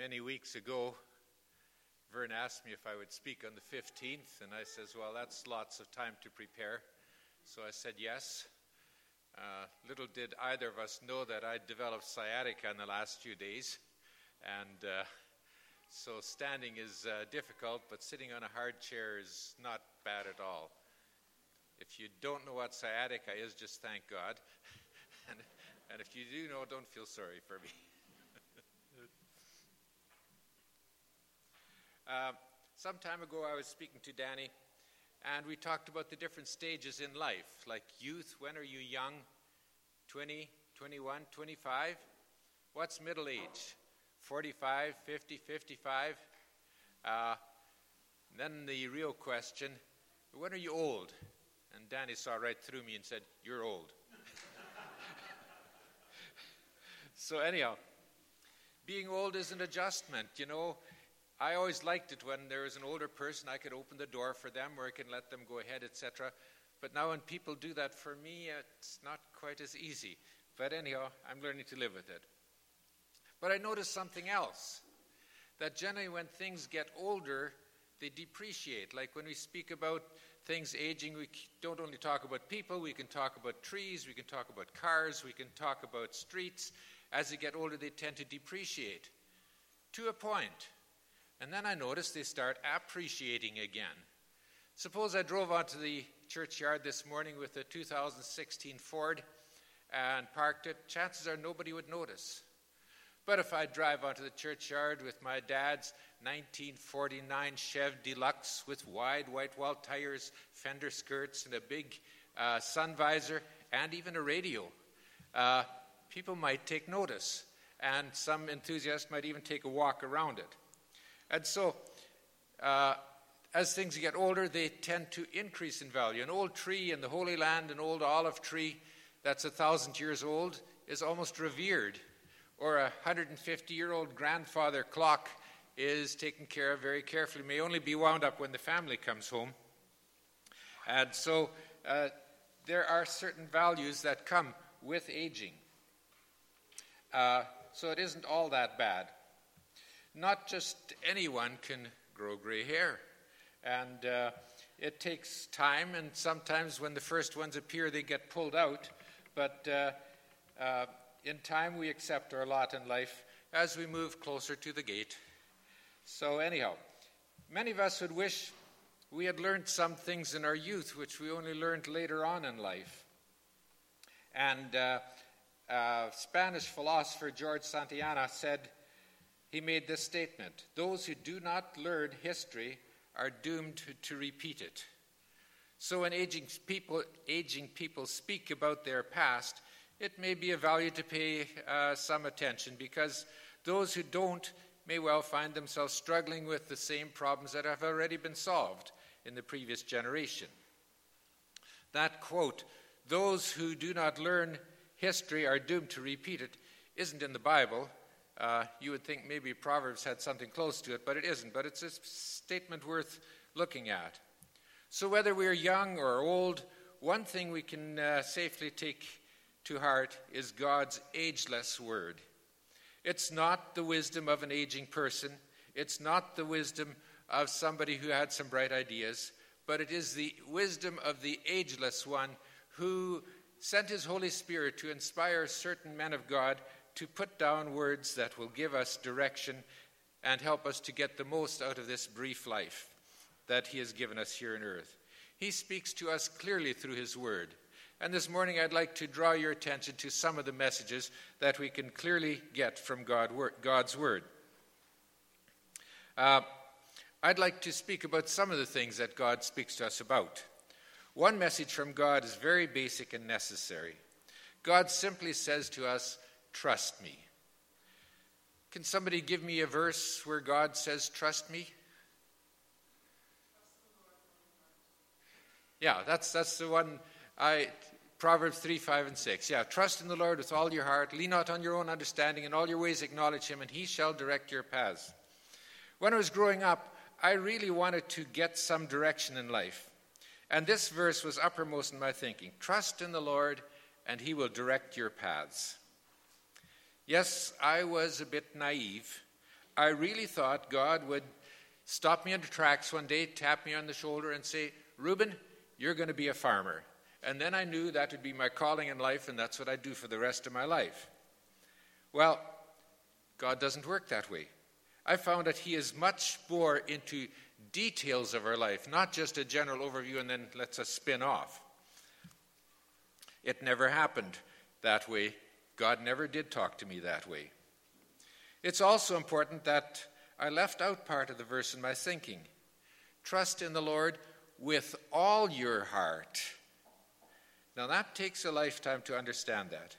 Many weeks ago, Vern asked me if I would speak on the 15th, and I says, Well, that's lots of time to prepare. So I said yes. Uh, little did either of us know that I'd developed sciatica in the last few days. And uh, so standing is uh, difficult, but sitting on a hard chair is not bad at all. If you don't know what sciatica is, just thank God. and, and if you do know, don't feel sorry for me. Uh, some time ago, I was speaking to Danny, and we talked about the different stages in life, like youth. When are you young? 20, 21, 25? What's middle age? 45, 50, 55? Uh, then the real question when are you old? And Danny saw right through me and said, You're old. so, anyhow, being old is an adjustment. You know, I always liked it when there was an older person, I could open the door for them or I can let them go ahead, etc. But now when people do that for me, it's not quite as easy. But anyhow, I'm learning to live with it. But I noticed something else that generally when things get older, they depreciate. Like when we speak about things aging, we don't only talk about people, we can talk about trees, we can talk about cars, we can talk about streets. As they get older, they tend to depreciate to a point. And then I notice they start appreciating again. Suppose I drove onto the churchyard this morning with a 2016 Ford and parked it, chances are nobody would notice. But if I drive onto the churchyard with my dad's 1949 Chev Deluxe with wide white wall tires, fender skirts, and a big uh, sun visor, and even a radio, uh, people might take notice. And some enthusiasts might even take a walk around it. And so, uh, as things get older, they tend to increase in value. An old tree in the Holy Land, an old olive tree that's a thousand years old, is almost revered. Or a 150 year old grandfather clock is taken care of very carefully, may only be wound up when the family comes home. And so uh, there are certain values that come with aging. Uh, so it isn't all that bad. Not just anyone can grow gray hair. And uh, it takes time, and sometimes when the first ones appear, they get pulled out. But uh, uh, in time, we accept our lot in life as we move closer to the gate. So, anyhow, many of us would wish we had learned some things in our youth which we only learned later on in life. And uh, uh, Spanish philosopher George Santayana said, he made this statement Those who do not learn history are doomed to, repeat it. So, when aging people, aging people speak about their past, it may be of value to pay uh, some attention because those who don't may well find themselves struggling with the same problems that have already been solved in the previous generation. That quote, those who do not learn history are doomed to repeat it, isn't in the Bible. Uh, you would think maybe Proverbs had something close to it, but it isn't. But it's a statement worth looking at. So, whether we're young or old, one thing we can uh, safely take to heart is God's ageless word. It's not the wisdom of an aging person, it's not the wisdom of somebody who had some bright ideas, but it is the wisdom of the ageless one who sent his Holy Spirit to inspire certain men of God to put down words that will give us direction and help us to get the most out of this brief life that he has given us here on earth. He speaks to us clearly through his word. And this morning, I'd like to draw your attention to some of the messages that we can clearly get from God, God's Word. Uh, I'd like to speak about some of the things that God speaks to us about. One message from God is very basic and necessary. God simply says to us, Trust me. Can somebody give me a verse where God says, Trust me? Yeah, that's, that's the one I Proverbs 3, 5, and 6. Yeah, trust in the Lord with all your heart. Lean not on your own understanding. In all your ways acknowledge him, and he shall direct your paths. When I was growing up, I really wanted to get some direction in life. And this verse was uppermost in my thinking Trust in the Lord, and he will direct your paths. Yes, I was a bit naive. I really thought God would stop me in the tracks one day, tap me on the shoulder, and say, Reuben, you're going to be a farmer. And then I knew that would be my calling in life, and that's what I'd do for the rest of my life. Well, God doesn't work that way. I found that He is much more into details of our life, not just a general overview and then lets us spin off. It never happened that way. God never did talk to me that way. It's also important that I left out part of the verse in my thinking. Trust in the Lord with all your heart. Now, that takes a lifetime to understand that.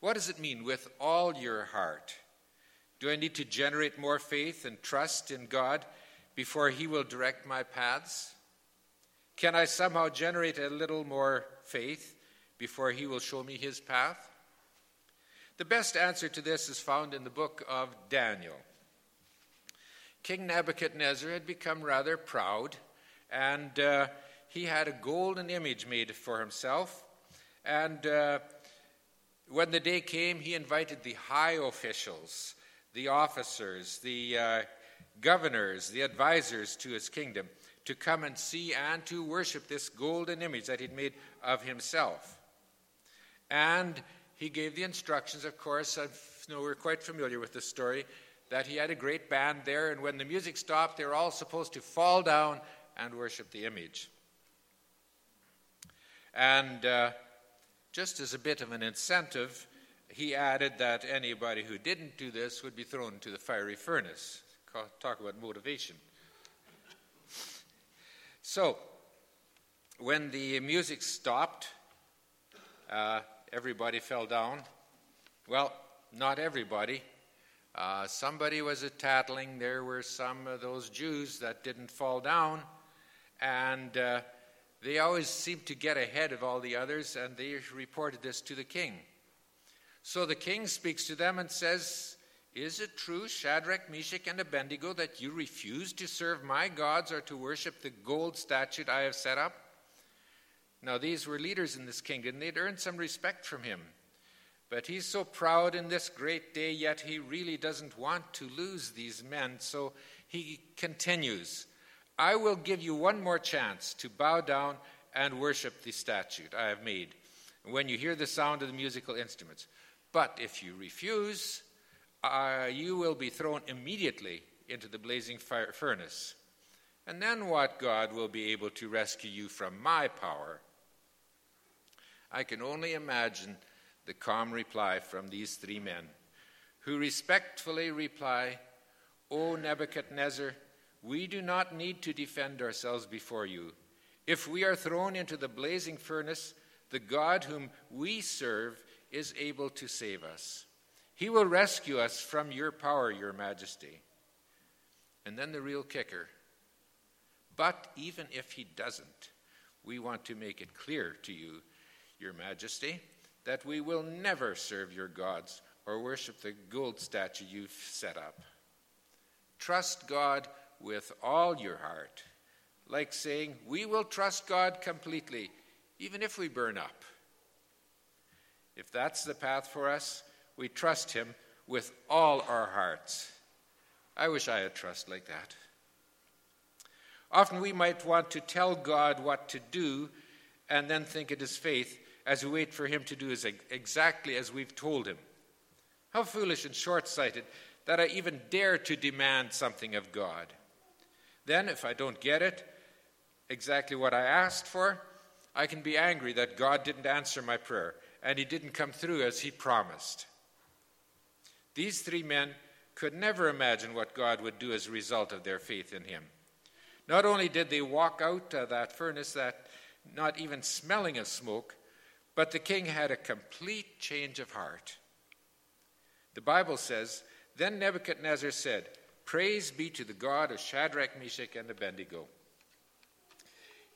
What does it mean, with all your heart? Do I need to generate more faith and trust in God before He will direct my paths? Can I somehow generate a little more faith before He will show me His path? The best answer to this is found in the book of Daniel. King Nebuchadnezzar had become rather proud, and uh, he had a golden image made for himself. And uh, when the day came, he invited the high officials the officers, the uh, governors, the advisors to his kingdom to come and see and to worship this golden image that he'd made of himself. And he gave the instructions, of course, I know we're quite familiar with the story, that he had a great band there, and when the music stopped, they were all supposed to fall down and worship the image. And uh, just as a bit of an incentive, he added that anybody who didn't do this would be thrown into the fiery furnace. Talk about motivation. So, when the music stopped, uh, everybody fell down. Well, not everybody. Uh, somebody was a tattling. There were some of those Jews that didn't fall down, and uh, they always seemed to get ahead of all the others, and they reported this to the king. So the king speaks to them and says, Is it true, Shadrach, Meshach, and Abednego, that you refuse to serve my gods or to worship the gold statue I have set up? Now, these were leaders in this kingdom. They'd earned some respect from him. But he's so proud in this great day, yet he really doesn't want to lose these men. So he continues I will give you one more chance to bow down and worship the statue I have made when you hear the sound of the musical instruments. But if you refuse, uh, you will be thrown immediately into the blazing fire furnace. And then what God will be able to rescue you from my power? I can only imagine the calm reply from these three men, who respectfully reply, O Nebuchadnezzar, we do not need to defend ourselves before you. If we are thrown into the blazing furnace, the God whom we serve is able to save us. He will rescue us from your power, your majesty. And then the real kicker. But even if he doesn't, we want to make it clear to you, your majesty, that we will never serve your gods or worship the gold statue you've set up. Trust God with all your heart, like saying, We will trust God completely, even if we burn up. If that's the path for us, we trust Him with all our hearts. I wish I had trust like that. Often we might want to tell God what to do and then think it is faith as we wait for Him to do exactly as we've told Him. How foolish and short sighted that I even dare to demand something of God. Then, if I don't get it, exactly what I asked for, I can be angry that God didn't answer my prayer and he didn't come through as he promised. These three men could never imagine what God would do as a result of their faith in him. Not only did they walk out of that furnace, that not even smelling of smoke, but the king had a complete change of heart. The Bible says, Then Nebuchadnezzar said, Praise be to the God of Shadrach, Meshach, and Abednego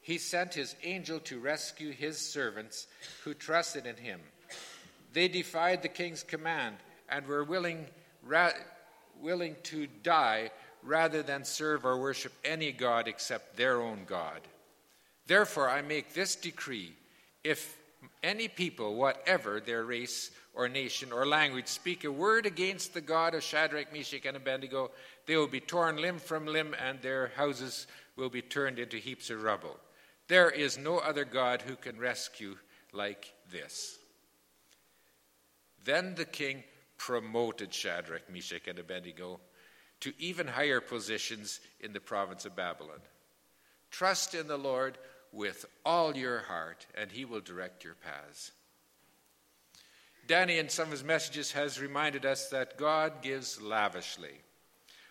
he sent his angel to rescue his servants who trusted in him. They defied the king's command and were willing, ra- willing to die rather than serve or worship any god except their own God. Therefore, I make this decree if any people, whatever their race or nation or language speak a word against the God of Shadrach, Meshach, and Abednego, they will be torn limb from limb, and their houses will be turned into heaps of rubble. There is no other God who can rescue like this. Then the king promoted Shadrach, Meshach, and Abednego to even higher positions in the province of Babylon. Trust in the Lord with all your heart, and he will direct your paths. Danny, in some of his messages, has reminded us that God gives lavishly.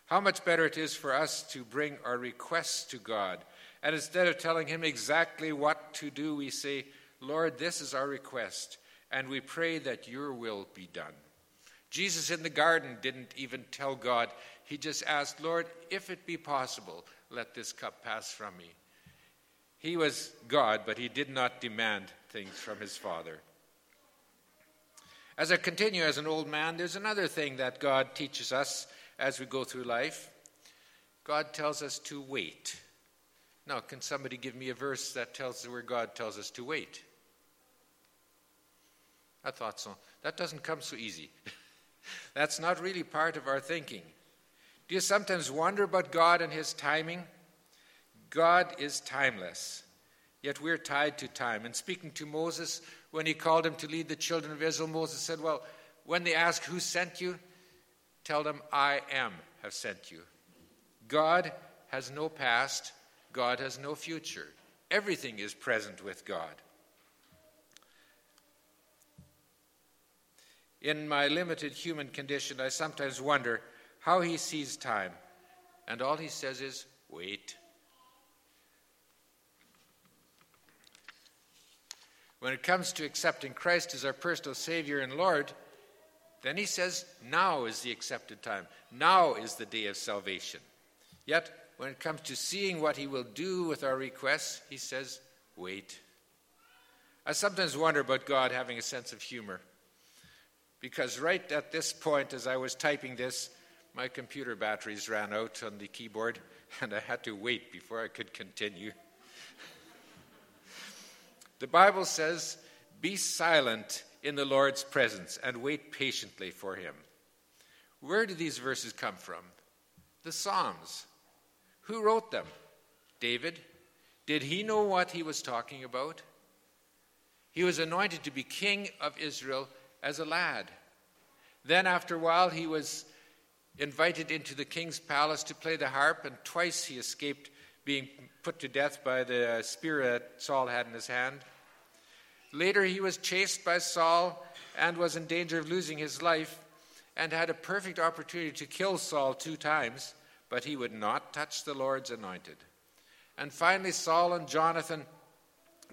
How much better it is for us to bring our requests to God. And instead of telling Him exactly what to do, we say, Lord, this is our request, and we pray that your will be done. Jesus in the garden didn't even tell God, he just asked, Lord, if it be possible, let this cup pass from me. He was God, but he did not demand things from his Father. As I continue as an old man, there's another thing that God teaches us as we go through life. God tells us to wait. Now, can somebody give me a verse that tells where God tells us to wait? I thought so. That doesn't come so easy. That's not really part of our thinking. Do you sometimes wonder about God and His timing? God is timeless, yet we're tied to time. And speaking to Moses, when he called him to lead the children of Israel, Moses said, Well, when they ask who sent you, tell them, I am have sent you. God has no past, God has no future. Everything is present with God. In my limited human condition, I sometimes wonder how he sees time. And all he says is, wait. When it comes to accepting Christ as our personal Savior and Lord, then he says, now is the accepted time. Now is the day of salvation. Yet, when it comes to seeing what he will do with our requests, he says, wait. I sometimes wonder about God having a sense of humor. Because right at this point, as I was typing this, my computer batteries ran out on the keyboard, and I had to wait before I could continue. The Bible says, Be silent in the Lord's presence and wait patiently for him. Where do these verses come from? The Psalms. Who wrote them? David. Did he know what he was talking about? He was anointed to be king of Israel as a lad. Then, after a while, he was invited into the king's palace to play the harp, and twice he escaped being put to death by the spear that Saul had in his hand. Later, he was chased by Saul and was in danger of losing his life and had a perfect opportunity to kill Saul two times, but he would not touch the Lord's anointed. And finally, Saul and Jonathan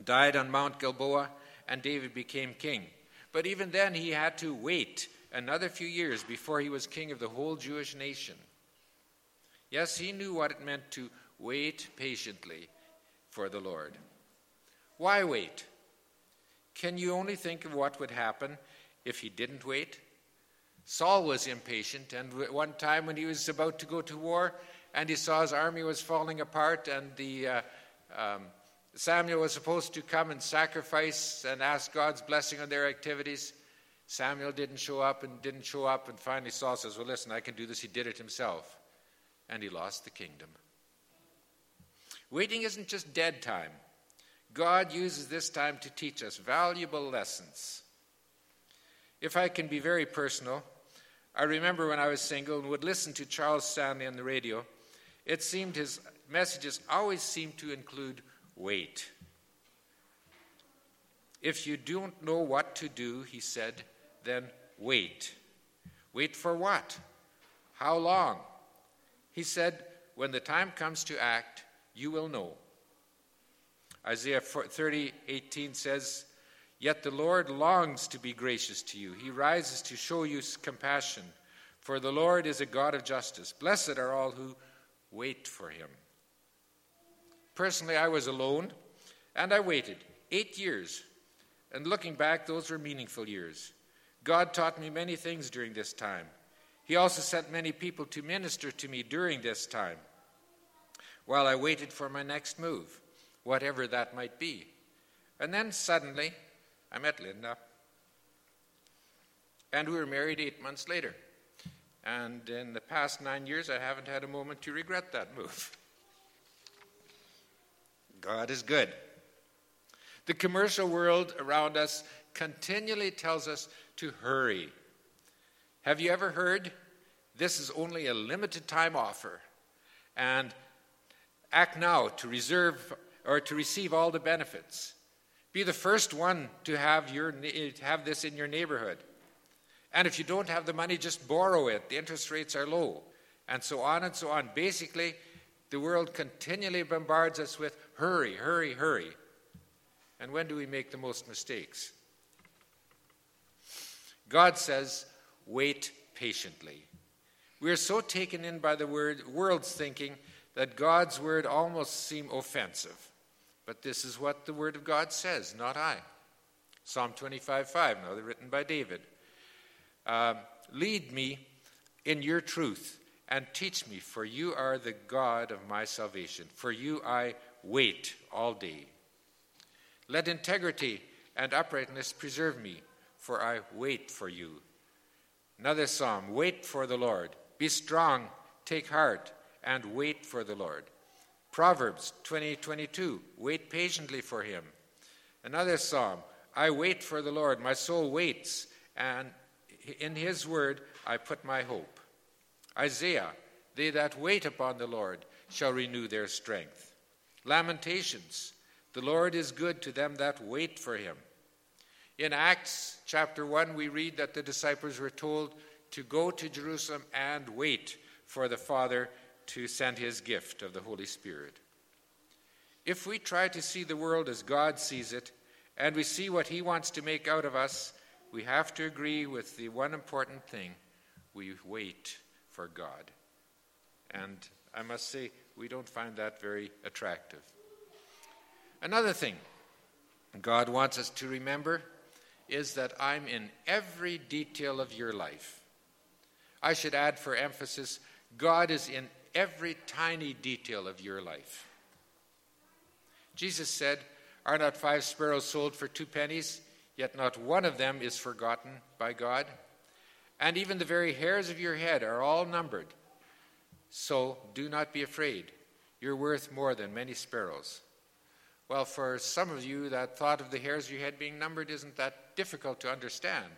died on Mount Gilboa, and David became king. But even then, he had to wait another few years before he was king of the whole Jewish nation. Yes, he knew what it meant to wait patiently for the Lord. Why wait? Can you only think of what would happen if he didn't wait? Saul was impatient, and one time when he was about to go to war and he saw his army was falling apart, and the uh, um, Samuel was supposed to come and sacrifice and ask God's blessing on their activities. Samuel didn't show up and didn't show up, and finally Saul says, Well, listen, I can do this. He did it himself. And he lost the kingdom. Waiting isn't just dead time. God uses this time to teach us valuable lessons. If I can be very personal, I remember when I was single and would listen to Charles Stanley on the radio, it seemed his messages always seemed to include wait. If you don't know what to do, he said, then wait. Wait for what? How long? He said, When the time comes to act, you will know. Isaiah 30, 18 says, Yet the Lord longs to be gracious to you. He rises to show you compassion. For the Lord is a God of justice. Blessed are all who wait for him. Personally, I was alone, and I waited eight years. And looking back, those were meaningful years. God taught me many things during this time. He also sent many people to minister to me during this time while I waited for my next move, whatever that might be. And then suddenly, I met Linda. And we were married eight months later. And in the past nine years, I haven't had a moment to regret that move. God is good. The commercial world around us continually tells us to hurry. Have you ever heard this is only a limited time offer and act now to reserve or to receive all the benefits? Be the first one to have, your, to eh, have this in your neighborhood. And if you don't have the money, just borrow it. The interest rates are low. And so on and so on. Basically, the world continually bombards us with hurry, hurry, hurry. And when do we make the most mistakes? God says, wait patiently. We are so taken in by the word, world's thinking that God's word almost seem offensive. But this is what the word of God says, not I. Psalm 25 5, now written by David. Uh, lead me in your truth and teach me, for you are the God of my salvation. For you I wait all day. Let integrity and uprightness preserve me, for I wait for you. Another psalm Wait for the Lord. Be strong, take heart, and wait for the Lord. Proverbs 20 22, Wait patiently for him. Another psalm I wait for the Lord. My soul waits, and in his word I put my hope. Isaiah, they that wait upon the Lord shall renew their strength. Lamentations, the Lord is good to them that wait for him. In Acts chapter 1, we read that the disciples were told to go to Jerusalem and wait for the Father to send his gift of the Holy Spirit. If we try to see the world as God sees it, and we see what he wants to make out of us, we have to agree with the one important thing we wait for God. And I must say, we don't find that very attractive. Another thing God wants us to remember is that I'm in every detail of your life. I should add for emphasis, God is in every tiny detail of your life. Jesus said, Are not five sparrows sold for two pennies? yet not one of them is forgotten by God. And even the very hairs of your head are all numbered. So do not be afraid. You're worth more than many sparrows. Well, for some of you, that thought of the hairs of your head being numbered isn't that difficult to understand.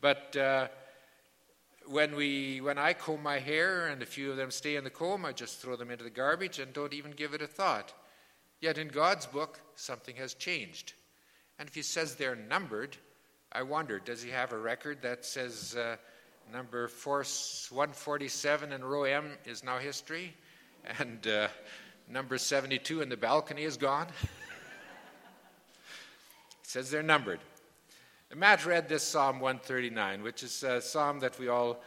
But uh, when, we, when I comb my hair and a few of them stay in the comb, I just throw them into the garbage and don't even give it a thought. Yet in God's book, something has changed. And if he says they're numbered, I wonder, does he have a record that says uh, number four, 147 in row M is now history, and uh, number 72 in the balcony is gone? it says they're numbered. Matt read this Psalm 139, which is a psalm that we all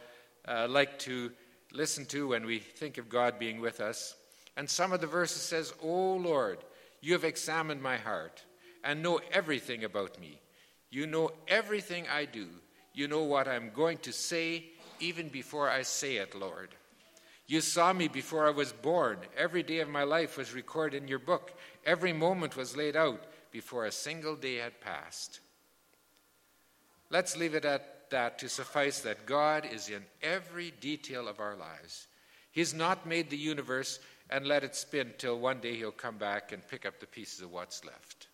uh, like to listen to when we think of God being with us. And some of the verses says, "O Lord, you have examined my heart and know everything about me. You know everything I do. You know what I'm going to say even before I say it, Lord. You saw me before I was born. Every day of my life was recorded in your book. Every moment was laid out before a single day had passed. Let's leave it at that to suffice that God is in every detail of our lives. He's not made the universe and let it spin till one day he'll come back and pick up the pieces of what's left.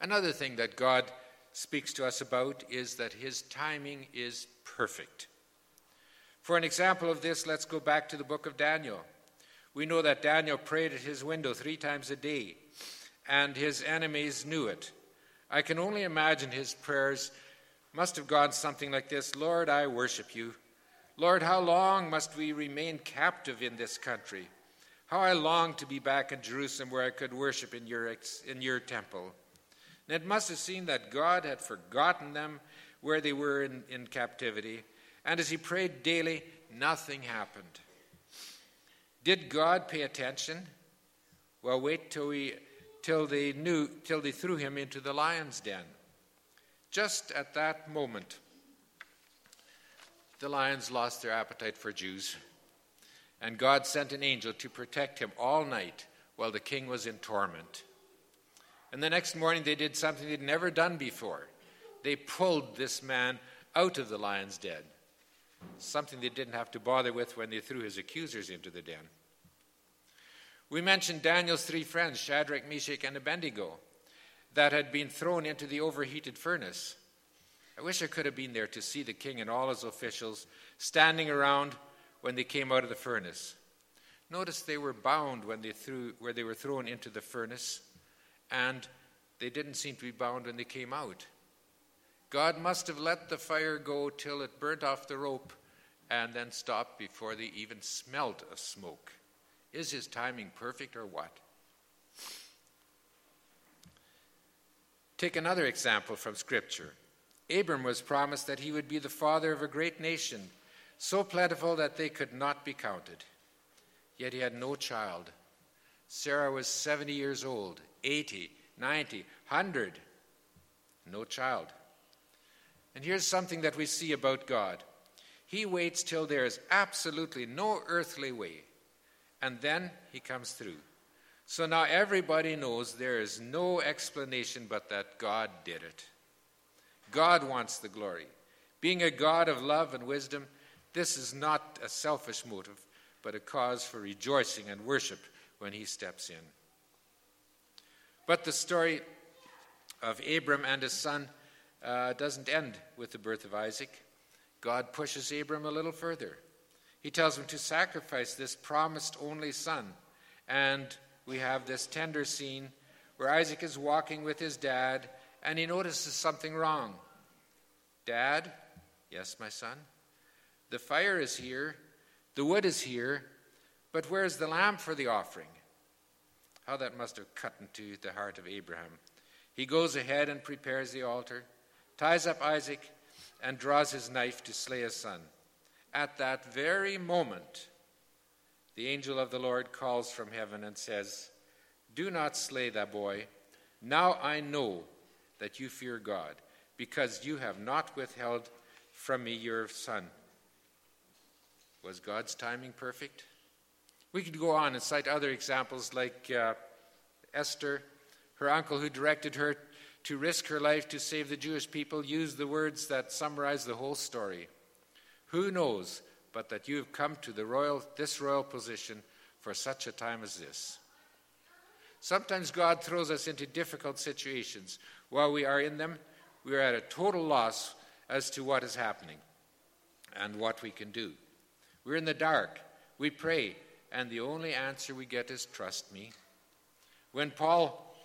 Another thing that God speaks to us about is that his timing is perfect. For an example of this, let's go back to the book of Daniel. We know that Daniel prayed at his window three times a day, and his enemies knew it. I can only imagine his prayers must have gone something like this Lord, I worship you. Lord, how long must we remain captive in this country? How I long to be back in Jerusalem where I could worship in your, in your temple. And it must have seemed that God had forgotten them where they were in, in captivity. And as he prayed daily, nothing happened. Did God pay attention? Well, wait till, we, till, they knew, till they threw him into the lion's den. Just at that moment, the lions lost their appetite for Jews. And God sent an angel to protect him all night while the king was in torment. And the next morning, they did something they'd never done before. they pulled this man out of the lion's den, something they didn't have to bother with when they threw his accusers into the den. We mentioned Daniel's three friends, Shadrach, Meshach, and Abednego, that had been thrown into the overheated furnace. I wish I could have been there to see the king and all his officials standing around when they came out of the furnace. Notice they were bound when they threw, where they were thrown into the furnace, and they didn't seem to be bound when they came out. God must have let the fire go till it burnt off the rope and then stopped before they even smelt of smoke. Is his timing perfect or what? Take another example from Scripture. Abram was promised that he would be the father of a great nation, so plentiful that they could not be counted. Yet he had no child. Sarah was 70 years old, 80, 90, 100. No child. And here's something that we see about God He waits till there is absolutely no earthly way, and then He comes through. So now everybody knows there is no explanation but that God did it. God wants the glory. Being a God of love and wisdom, this is not a selfish motive, but a cause for rejoicing and worship when He steps in. But the story of Abram and his son uh, doesn't end with the birth of Isaac. God pushes Abram a little further. He tells him to sacrifice this promised only son. And we have this tender scene where Isaac is walking with his dad and he notices something wrong. Dad, yes, my son, the fire is here, the wood is here, but where's the lamb for the offering? How that must have cut into the heart of Abraham. He goes ahead and prepares the altar ties up Isaac, and draws his knife to slay his son. At that very moment, the angel of the Lord calls from heaven and says, Do not slay that boy. Now I know that you fear God, because you have not withheld from me your son. Was God's timing perfect? We could go on and cite other examples like uh, Esther, her uncle who directed her to risk her life to save the Jewish people, used the words that summarize the whole story. Who knows but that you have come to royal, this royal position for such a time as this? Sometimes God throws us into difficult situations. While we are in them, we are at a total loss as to what is happening and what we can do. We're in the dark. We pray, and the only answer we get is trust me. When Paul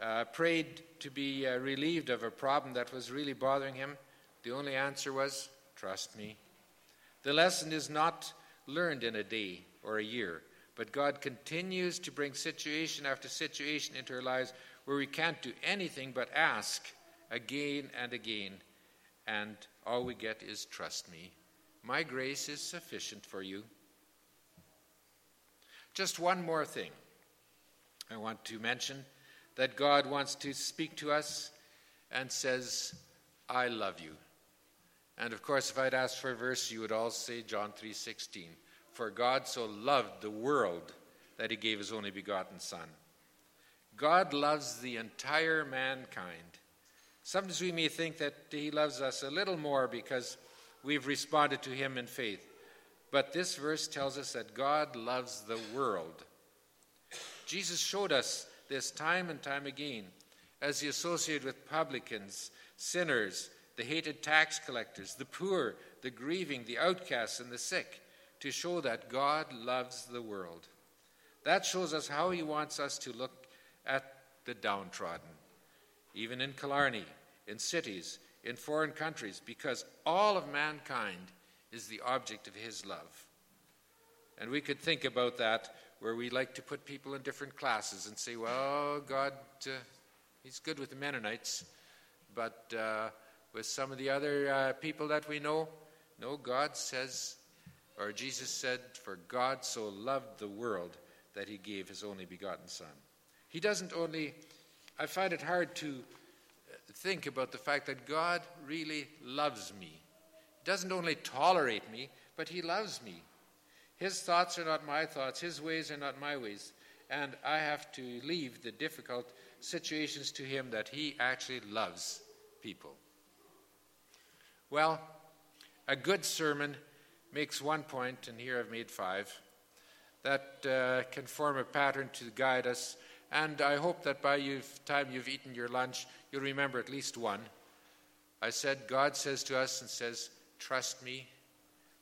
uh, prayed to be uh, relieved of a problem that was really bothering him, the only answer was, Trust me. The lesson is not learned in a day or a year, but God continues to bring situation after situation into our lives where we can't do anything but ask again and again, and all we get is, Trust me. My grace is sufficient for you. Just one more thing I want to mention that God wants to speak to us and says, I love you. And of course, if I'd asked for a verse, you would all say John 3:16. For God so loved the world that he gave his only begotten son. God loves the entire mankind. Sometimes we may think that he loves us a little more because we've responded to him in faith. But this verse tells us that God loves the world. Jesus showed us this time and time again as he associated with publicans, sinners, the hated tax collectors, the poor, the grieving, the outcasts, and the sick, to show that God loves the world. That shows us how he wants us to look at the downtrodden, even in Killarney, in cities, in foreign countries, because all of mankind is the object of his love. And we could think about that where we like to put people in different classes and say, well, God, uh, He's good with the Mennonites, but uh, with some of the other uh, people that we know, no, God says, or Jesus said, For God so loved the world that He gave His only begotten Son. He doesn't only, I find it hard to uh, think about the fact that God really loves me. He doesn't only tolerate me, but He loves me. His thoughts are not my thoughts, His ways are not my ways. And I have to leave the difficult situations to Him that He actually loves people. Well, a good sermon makes one point, and here I've made five, that uh, can form a pattern to guide us. And I hope that by the time you've eaten your lunch, you'll remember at least one. I said, God says to us and says, Trust me,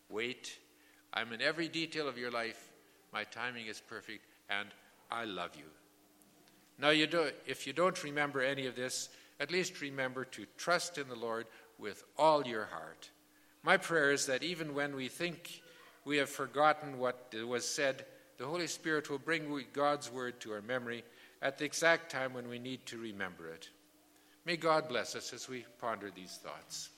wait. I'm in every detail of your life. My timing is perfect, and I love you. Now, you do, if you don't remember any of this, at least remember to trust in the Lord with all your heart. My prayer is that even when we think we have forgotten what was said, the Holy Spirit will bring God's word to our memory at the exact time when we need to remember it. May God bless us as we ponder these thoughts.